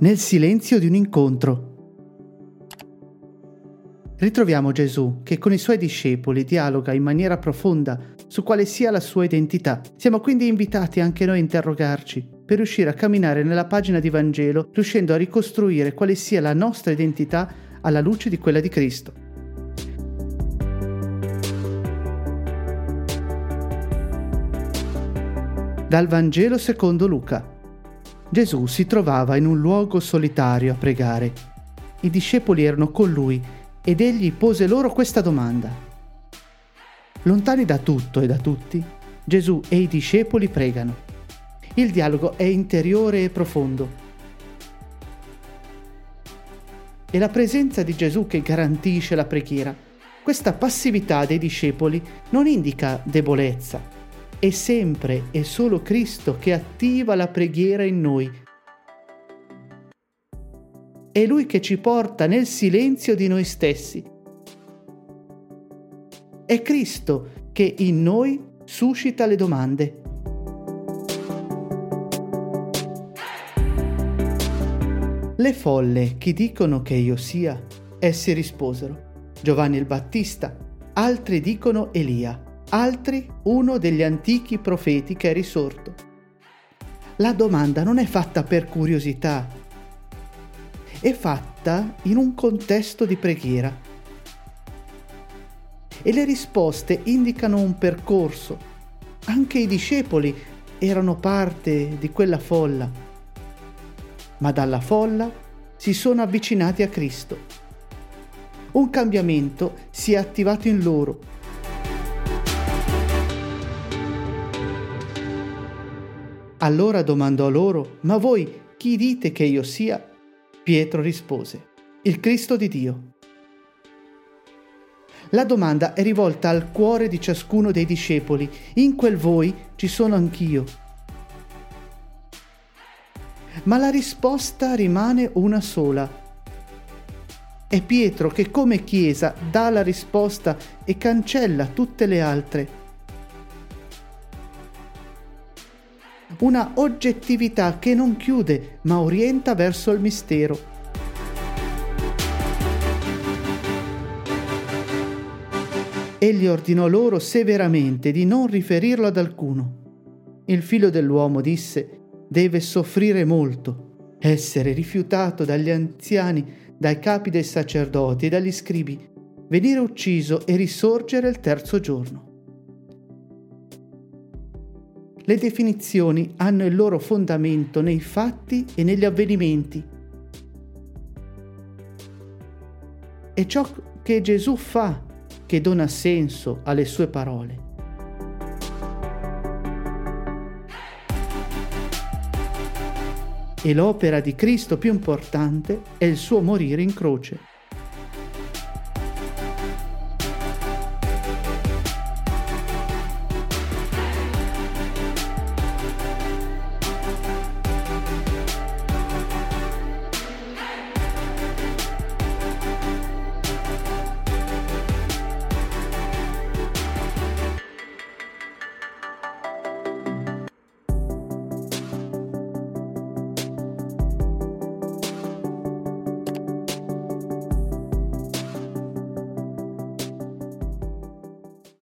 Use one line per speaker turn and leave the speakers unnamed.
Nel silenzio di un incontro. Ritroviamo Gesù che con i suoi discepoli dialoga in maniera profonda su quale sia la sua identità. Siamo quindi invitati anche noi a interrogarci per riuscire a camminare nella pagina di Vangelo, riuscendo a ricostruire quale sia la nostra identità alla luce di quella di Cristo. Dal Vangelo secondo Luca. Gesù si trovava in un luogo solitario a pregare. I discepoli erano con lui ed egli pose loro questa domanda. Lontani da tutto e da tutti, Gesù e i discepoli pregano. Il dialogo è interiore e profondo. È la presenza di Gesù che garantisce la preghiera. Questa passività dei discepoli non indica debolezza, è sempre e solo Cristo che attiva la preghiera in noi. È Lui che ci porta nel silenzio di noi stessi. È Cristo che in noi suscita le domande. Le folle chi dicono che io sia? Essi risposero. Giovanni il Battista, altri dicono Elia altri uno degli antichi profeti che è risorto. La domanda non è fatta per curiosità, è fatta in un contesto di preghiera. E le risposte indicano un percorso. Anche i discepoli erano parte di quella folla, ma dalla folla si sono avvicinati a Cristo. Un cambiamento si è attivato in loro Allora domandò loro, ma voi chi dite che io sia? Pietro rispose, il Cristo di Dio. La domanda è rivolta al cuore di ciascuno dei discepoli. In quel voi ci sono anch'io. Ma la risposta rimane una sola. È Pietro che come Chiesa dà la risposta e cancella tutte le altre. Una oggettività che non chiude ma orienta verso il mistero. Egli ordinò loro severamente di non riferirlo ad alcuno. Il figlio dell'uomo disse, deve soffrire molto, essere rifiutato dagli anziani, dai capi dei sacerdoti e dagli scribi, venire ucciso e risorgere il terzo giorno. Le definizioni hanno il loro fondamento nei fatti e negli avvenimenti. È ciò che Gesù fa che dona senso alle sue parole. E l'opera di Cristo più importante è il suo morire in croce.